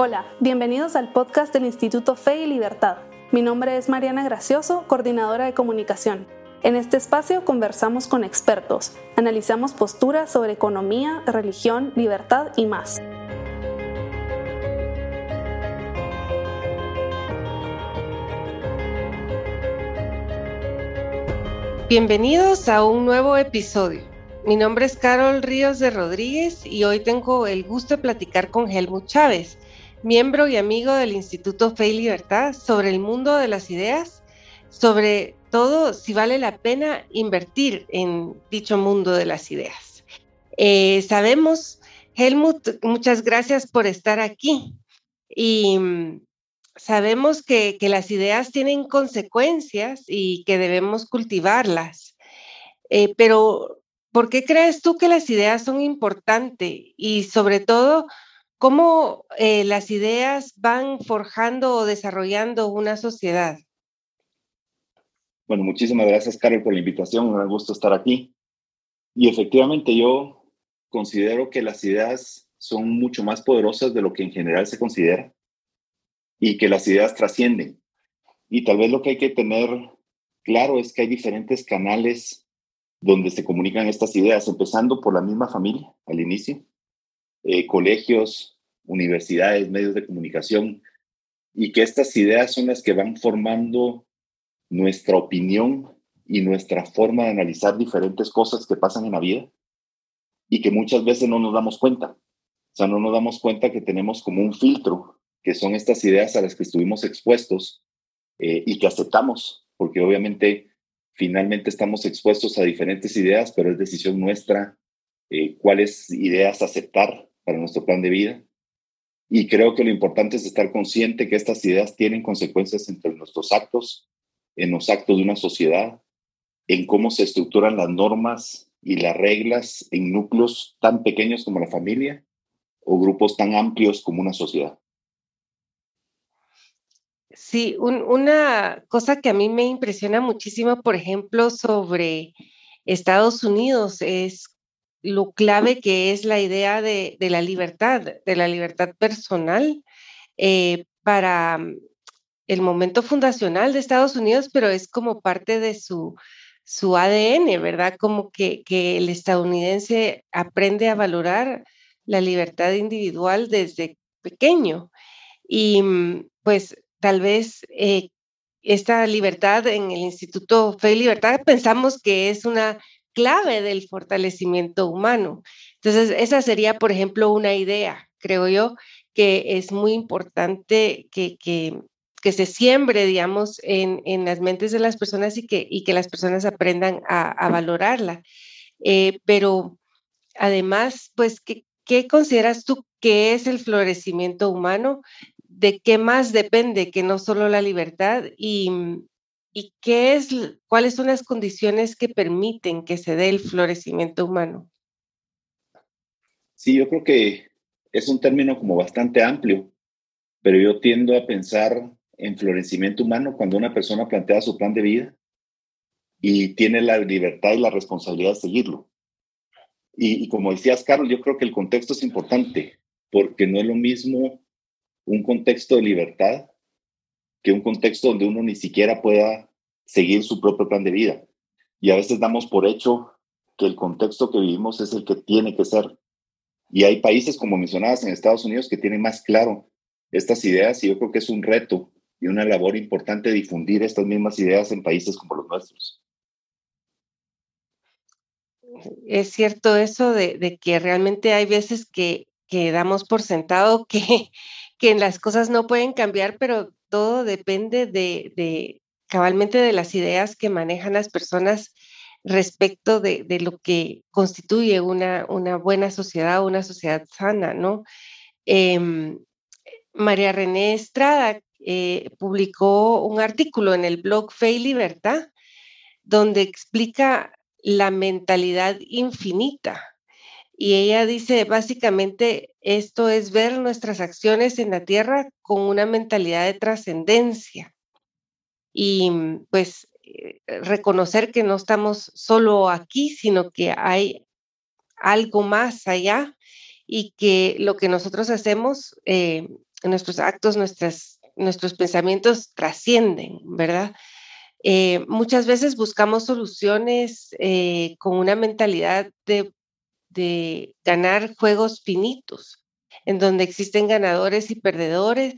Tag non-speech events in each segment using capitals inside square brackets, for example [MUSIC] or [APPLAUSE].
Hola, bienvenidos al podcast del Instituto Fe y Libertad. Mi nombre es Mariana Gracioso, coordinadora de comunicación. En este espacio conversamos con expertos, analizamos posturas sobre economía, religión, libertad y más. Bienvenidos a un nuevo episodio. Mi nombre es Carol Ríos de Rodríguez y hoy tengo el gusto de platicar con Helmut Chávez miembro y amigo del Instituto Fe y Libertad, sobre el mundo de las ideas, sobre todo si vale la pena invertir en dicho mundo de las ideas. Eh, sabemos, Helmut, muchas gracias por estar aquí. Y mm, sabemos que, las ideas tienen consecuencias y que debemos cultivarlas. Eh, pero, ¿por qué crees tú que las ideas son importantes? Y sobre todo, ¿Cómo eh, las ideas van forjando o desarrollando una sociedad? Bueno, muchísimas gracias, Carol, por la invitación. Me gusto estar aquí. Y efectivamente, yo considero que las ideas son mucho más poderosas de lo que en general se considera y que las ideas trascienden. Y tal vez lo que hay que tener claro es que hay diferentes canales donde se comunican estas ideas, empezando por la misma familia al inicio, eh, colegios, universidades, medios de comunicación, y que estas ideas son las que van formando nuestra opinión y nuestra forma de analizar diferentes cosas que pasan en la vida y que muchas veces no nos damos cuenta. O sea, no nos damos cuenta que tenemos como un filtro, que son estas ideas a las que estuvimos expuestos eh, y que aceptamos, porque obviamente finalmente estamos expuestos a diferentes ideas, pero es decisión nuestra eh, cuáles ideas aceptar para nuestro plan de vida. Y creo que lo importante es estar consciente que estas ideas tienen consecuencias entre nuestros actos, en los actos de una sociedad, en cómo se estructuran las normas y las reglas en núcleos tan pequeños como la familia o grupos tan amplios como una sociedad. Sí, una cosa que a mí me impresiona muchísimo, por ejemplo, sobre Estados Unidos es lo clave que es la idea de, la libertad, de la libertad personal eh, para mm, el momento fundacional de Estados Unidos, pero es como parte de su, su ADN, ¿verdad? Como que, el estadounidense aprende a valorar la libertad individual desde pequeño. Y mm, pues tal vez eh, esta libertad en el Instituto Fe y Libertad pensamos que es una clave del fortalecimiento humano. Entonces, esa sería, por ejemplo, una idea, creo yo, que es muy importante que, que, se siembre, digamos, en, las mentes de las personas y que, y que las personas aprendan a, valorarla. Eh, pero además, pues, ¿qué, ¿qué consideras tú que es el florecimiento humano? ¿De qué más depende que no solo la libertad? Y, ¿Y qué es, cuáles son las condiciones que permiten que se dé el florecimiento humano? Sí, yo creo que es un término como bastante amplio, pero yo tiendo a pensar en florecimiento humano cuando una persona plantea su plan de vida y tiene la libertad y la responsabilidad de seguirlo. Y, y, como decías, Carlos, yo creo que el contexto es importante, porque no es lo mismo un contexto de libertad que un contexto donde uno ni siquiera pueda seguir su propio plan de vida. Y a veces damos por hecho que el contexto que vivimos es el que tiene que ser. Y hay países, como mencionabas, en Estados Unidos que tienen más claro estas ideas y yo creo que es un reto y una labor importante difundir estas mismas ideas en países como los nuestros. Es cierto eso de, que realmente hay veces que, que damos por sentado que, que las cosas no pueden cambiar, pero todo depende de, cabalmente de las ideas que manejan las personas respecto de, lo que constituye una, buena sociedad, una sociedad sana, ¿no? Em, María René Estrada eh, publicó un artículo en el blog Fe y Libertad donde explica la mentalidad infinita. Y ella dice, básicamente, esto es ver nuestras acciones en la tierra con una mentalidad de trascendencia y mm, pues eh, reconocer que no estamos solo aquí, sino que hay algo más allá y que lo que nosotros hacemos eh, nuestros actos, nuestras, nuestros pensamientos trascienden, ¿verdad? Eh, muchas veces buscamos soluciones eh, con una mentalidad de, de ganar juegos finitos, en donde existen ganadores y perdedores,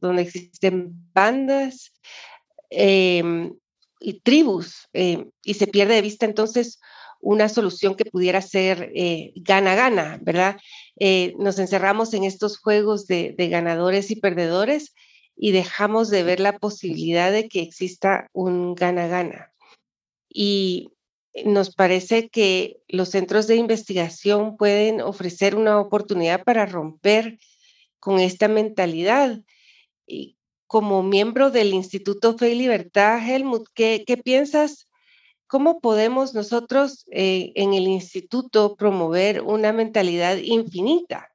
donde existen bandas em, y tribus, em, y se pierde de vista entonces una solución que pudiera ser eh, gana-gana, ¿verdad? Eh, nos encerramos en estos juegos de, ganadores y perdedores y dejamos de ver la posibilidad de que exista un gana-gana. Y nos parece que los centros de investigación pueden ofrecer una oportunidad para romper con esta mentalidad. Y como miembro del Instituto Fe y Libertad, Helmut, ¿qué, qué piensas ¿Cómo podemos nosotros eh, en el instituto promover una mentalidad infinita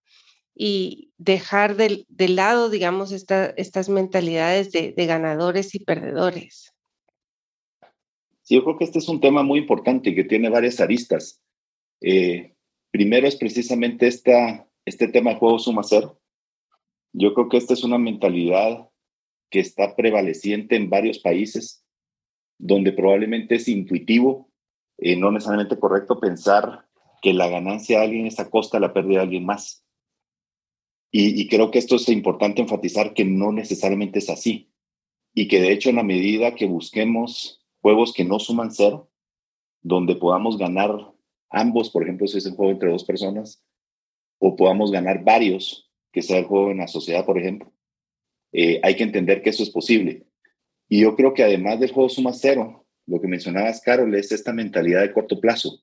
y dejar de, lado, digamos, estas mentalidades de, ganadores y perdedores? Sí, yo creo que este es un tema muy importante y que tiene varias aristas. Eh, primero es precisamente esta, este tema de juego suma cero. Yo creo que esta es una mentalidad que está prevaleciente en varios países donde probablemente es intuitivo, eh, no necesariamente correcto pensar que la ganancia de alguien es a costa de la pérdida de alguien más. Y, creo que esto es importante enfatizar que no necesariamente es así. Y que de hecho en la medida que busquemos juegos que no suman cero, donde podamos ganar ambos, por ejemplo, si es un juego entre dos personas, o podamos ganar varios, que sea el juego en la sociedad, por ejemplo, eh, hay que entender que eso es posible. Y yo creo que además del juego suma cero, lo que mencionabas, Carol, es esta mentalidad de corto plazo.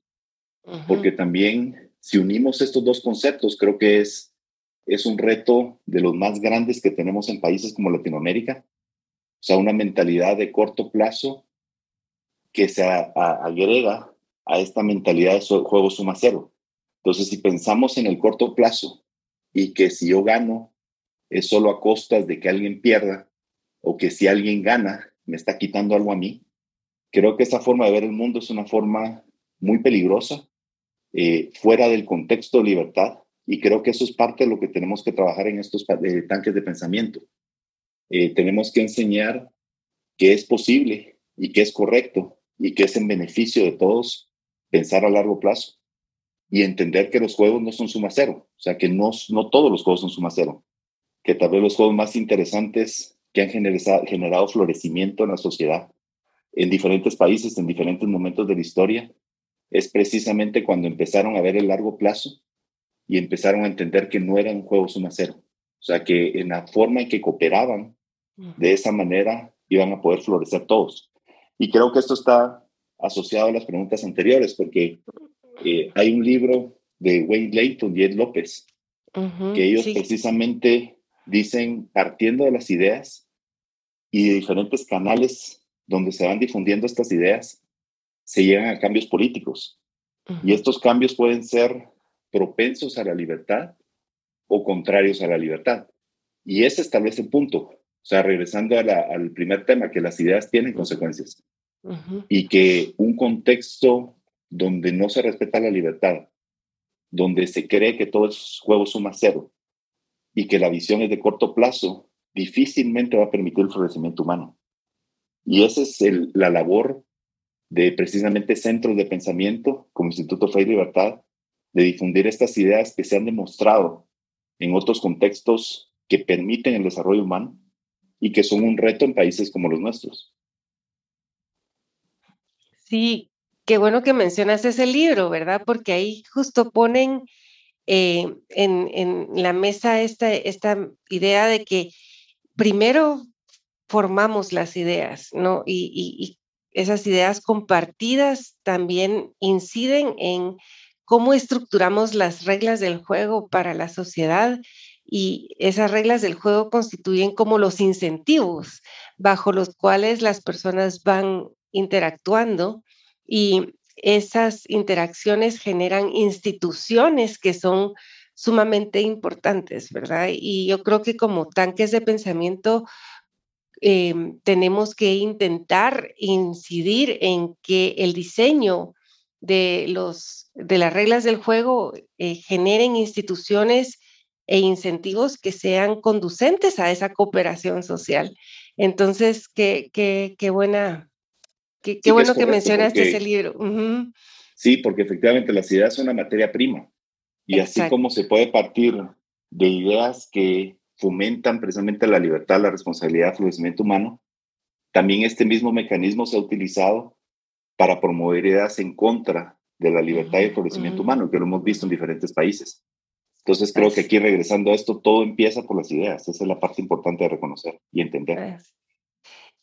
Porque también, si unimos estos dos conceptos, creo que es, es un reto de los más grandes que tenemos en países como Latinoamérica. O sea, una mentalidad de corto plazo que se agrega a esta mentalidad de juego suma cero. Entonces, si pensamos en el corto plazo y que si yo gano es solo a costas de que alguien pierda, o que si alguien gana, me está quitando algo a mí. Creo que esa forma de ver el mundo es una forma muy peligrosa, eh, fuera del contexto de libertad, y creo que eso es parte de lo que tenemos que trabajar en estos eh, tanques de pensamiento. Eh, tenemos que enseñar que es posible y que es correcto y que es en beneficio de todos pensar a largo plazo y entender que los juegos no son suma cero, o sea, que no, no todos los juegos son suma cero, que tal vez los juegos más interesantes que han generado, florecimiento en la sociedad en diferentes países, en diferentes momentos de la historia, es precisamente cuando empezaron a ver el largo plazo y empezaron a entender que no era un juego suma cero. O sea, que en la forma en que cooperaban, de esa manera iban a poder florecer todos. Y creo que esto está asociado a las preguntas anteriores, porque eh, hay un libro de Wayne Layton y Ed López, que ellos precisamente dicen, partiendo de las ideas y de diferentes canales donde se van difundiendo estas ideas, se llegan a cambios políticos. Y estos cambios pueden ser propensos a la libertad o contrarios a la libertad. Y ese es tal vez el punto. O sea, regresando al primer tema, que las ideas tienen consecuencias. Y que un contexto donde no se respeta la libertad, donde se cree que todo es juego suma cero, y que la visión es de corto plazo, difícilmente va a permitir el florecimiento humano. Y esa es la labor de precisamente centros de pensamiento como Instituto Fe y Libertad, de difundir estas ideas que se han demostrado en otros contextos que permiten el desarrollo humano y que son un reto en países como los nuestros. Sí, qué bueno que mencionas ese libro, ¿verdad? Porque ahí justo ponen eh, en, la mesa esta, esta idea de que primero formamos las ideas, ¿no? Y, esas ideas compartidas también inciden en cómo estructuramos las reglas del juego para la sociedad y esas reglas del juego constituyen como los incentivos bajo los cuales las personas van interactuando y esas interacciones generan instituciones que son sumamente importantes, ¿verdad? Y yo creo que como tanques de pensamiento em, tenemos que intentar incidir en que el diseño de, los, de las reglas del juego eh, generen instituciones e incentivos que sean conducentes a esa cooperación social. Entonces, qué, qué, qué buena, qué, qué bueno que, mencionaste ese libro. Sí, porque efectivamente las ideas son una materia prima. Y así como se puede partir de ideas que fomentan precisamente la libertad, la responsabilidad, el florecimiento humano, también este mismo mecanismo se ha utilizado para promover ideas en contra de la libertad y el florecimiento humano, que lo hemos visto en diferentes países. Entonces creo que aquí regresando a esto, todo empieza por las ideas. Esa es la parte importante de reconocer y entender.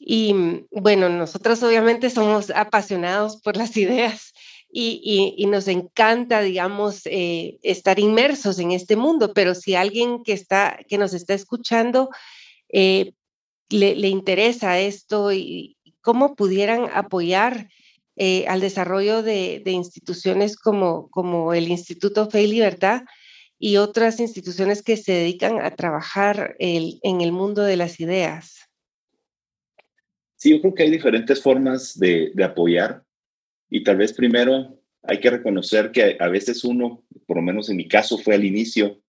Y mm, bueno, nosotros obviamente somos apasionados por las ideas y, nos encanta, digamos, eh, estar inmersos en este mundo, pero si alguien que, está, que nos está escuchando eh, le, interesa esto y cómo pudieran apoyar eh, al desarrollo de, instituciones como, como el Instituto Fe y Libertad y otras instituciones que se dedican a trabajar en el mundo de las ideas. Sí, yo creo que hay diferentes formas de, apoyar y tal vez primero hay que reconocer que a veces uno, por lo menos en mi caso fue al inicio,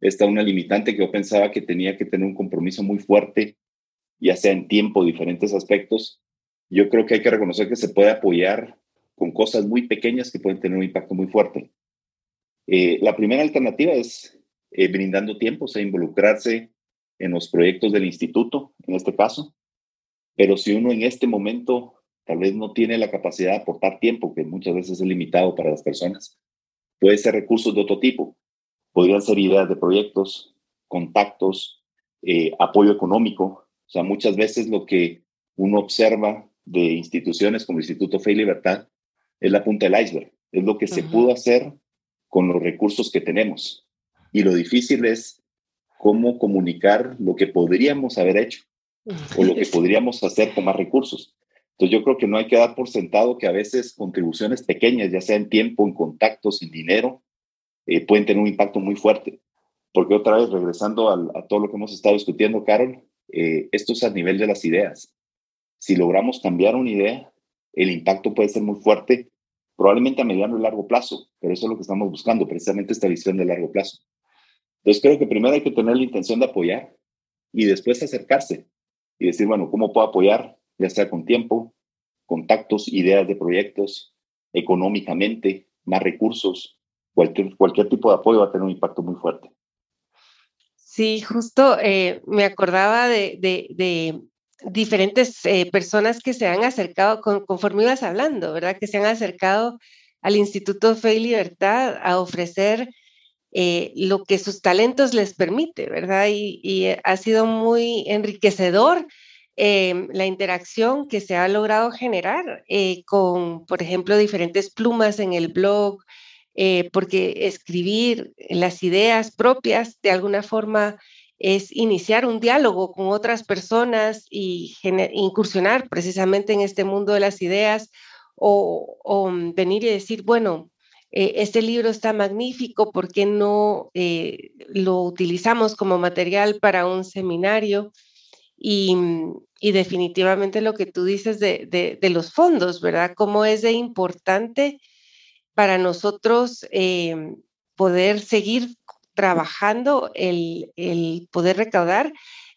está una limitante que yo pensaba que tenía que tener un compromiso muy fuerte, ya sea en tiempo, diferentes aspectos. Yo creo que hay que reconocer que se puede apoyar con cosas muy pequeñas que pueden tener un impacto muy fuerte. Eh, la primera alternativa es eh, brindando tiempo, o sea, involucrarse en los proyectos del instituto, en este caso. Pero si uno en este momento tal vez no tiene la capacidad de aportar tiempo, que muchas veces es limitado para las personas. Puede ser recursos de otro tipo. Podrían ser ideas de proyectos, contactos, eh, apoyo económico. O sea, muchas veces lo que uno observa de instituciones como el Instituto Fe y Libertad es la punta del iceberg. Es lo que se pudo hacer con los recursos que tenemos. Y lo difícil es cómo comunicar lo que podríamos haber hecho o lo que [LAUGHS] podríamos hacer con más recursos. Entonces yo creo que no hay que dar por sentado que a veces contribuciones pequeñas, ya sea en tiempo, en contactos, en dinero, eh, pueden tener un impacto muy fuerte. Porque otra vez, regresando a todo lo que hemos estado discutiendo, Carol, eh, esto es a nivel de las ideas. Si logramos cambiar una idea, el impacto puede ser muy fuerte, probablemente a mediano y largo plazo, pero eso es lo que estamos buscando, precisamente esta visión de largo plazo. Entonces creo que primero hay que tener la intención de apoyar y después acercarse y decir, bueno, ¿cómo puedo apoyar? ya sea con tiempo, contactos, ideas de proyectos, económicamente, más recursos, cualquier, cualquier tipo de apoyo va a tener un impacto muy fuerte. Sí, justo eh, me acordaba de, de, diferentes eh, personas que se han acercado, conforme ibas hablando, ¿verdad? Que se han acercado al Instituto Fe y Libertad a ofrecer eh, lo que sus talentos les permite, ¿verdad? Y, y ha sido muy enriquecedor Em, la interacción que se ha logrado generar eh, con, por ejemplo, diferentes plumas en el blog, eh, porque escribir las ideas propias de alguna forma es iniciar un diálogo con otras personas y incursionar precisamente en este mundo de las ideas o, mm, venir y decir, bueno, eh, este libro está magnífico, ¿por qué no lo utilizamos como material para un seminario? Y, definitivamente lo que tú dices de, los fondos, ¿verdad? Cómo es de importante para nosotros em, poder seguir trabajando, el, poder recaudar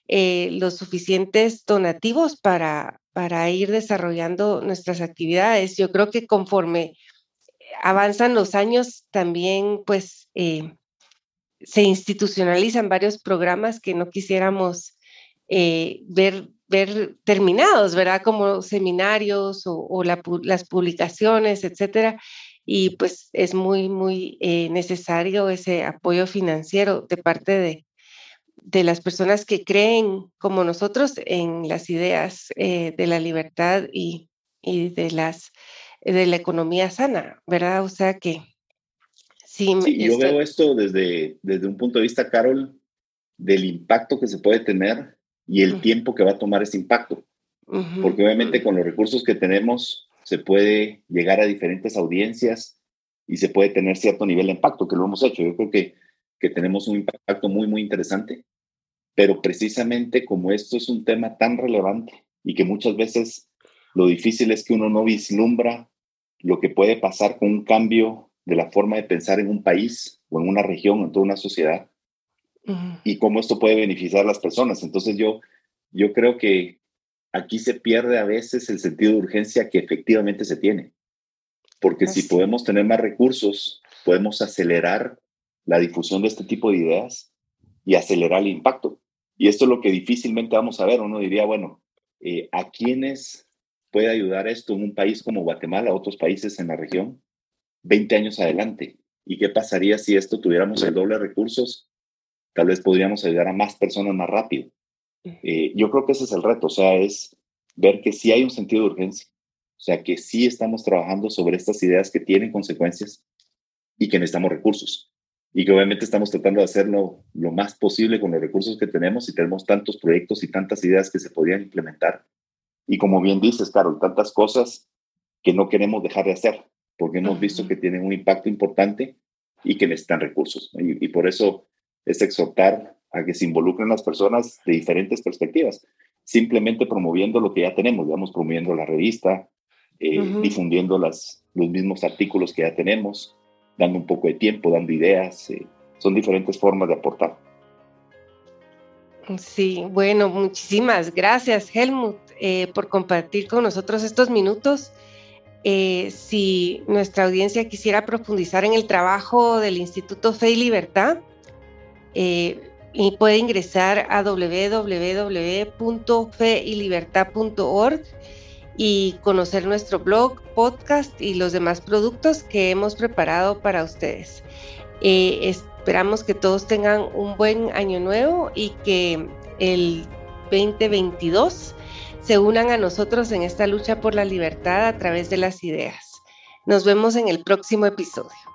eh, los suficientes donativos para ir desarrollando nuestras actividades. Yo creo que conforme avanzan los años, también pues eh, se institucionalizan varios programas que no quisiéramos eh, ver, terminados, ¿verdad? Como seminarios o, las publicaciones, etcétera. Y pues es muy, muy eh, necesario ese apoyo financiero de parte de, de las personas que creen como nosotros en las ideas de la libertad y, y, de, las, de la economía sana, ¿verdad? O sea que sí. sí yo veo esto desde, desde un punto de vista, Carol, del impacto que se puede tener y el tiempo que va a tomar ese impacto. Porque obviamente con los recursos que tenemos se puede llegar a diferentes audiencias y se puede tener cierto nivel de impacto, que lo hemos hecho. Yo creo que, que tenemos un impacto muy, muy interesante, pero precisamente como esto es un tema tan relevante y que muchas veces lo difícil es que uno no vislumbra lo que puede pasar con un cambio de la forma de pensar en un país o en una región, en toda una sociedad, y cómo esto puede beneficiar a las personas. Entonces yo, yo creo que aquí se pierde a veces el sentido de urgencia que efectivamente se tiene, porque si podemos tener más recursos, podemos acelerar la difusión de este tipo de ideas y acelerar el impacto. Y esto es lo que difícilmente vamos a ver. Uno diría, bueno, eh, ¿a quiénes puede ayudar esto en un país como Guatemala, otros países en la región, 20 años adelante? ¿Y qué pasaría si esto tuviéramos el doble de recursos? Tal vez podríamos ayudar a más personas más rápido. Eh, yo creo que ese es el reto, o sea, es ver que sí hay un sentido de urgencia, o sea, que sí estamos trabajando sobre estas ideas que tienen consecuencias y que necesitamos recursos. Y que obviamente estamos tratando de hacerlo lo más posible con los recursos que tenemos y tenemos tantos proyectos y tantas ideas que se podrían implementar. Y como bien dices, Carol, tantas cosas que no queremos dejar de hacer, porque hemos visto que tienen un impacto importante y que necesitan recursos. Y, y por eso es exhortar a que se involucren las personas de diferentes perspectivas, simplemente promoviendo lo que ya tenemos, digamos, promoviendo la revista, eh, difundiendo las, los mismos artículos que ya tenemos, dando un poco de tiempo, dando ideas, eh, son diferentes formas de aportar. Sí, bueno, muchísimas gracias Helmut eh, por compartir con nosotros estos minutos. si nuestra audiencia quisiera profundizar en el trabajo del Instituto Fe y Libertad, y puede ingresar a www.feilibertad.org y conocer nuestro blog, podcast y los demás productos que hemos preparado para ustedes. Eh, esperamos que todos tengan un buen año nuevo y que el 2022 se unan a nosotros en esta lucha por la libertad a través de las ideas. Nos vemos en el próximo episodio.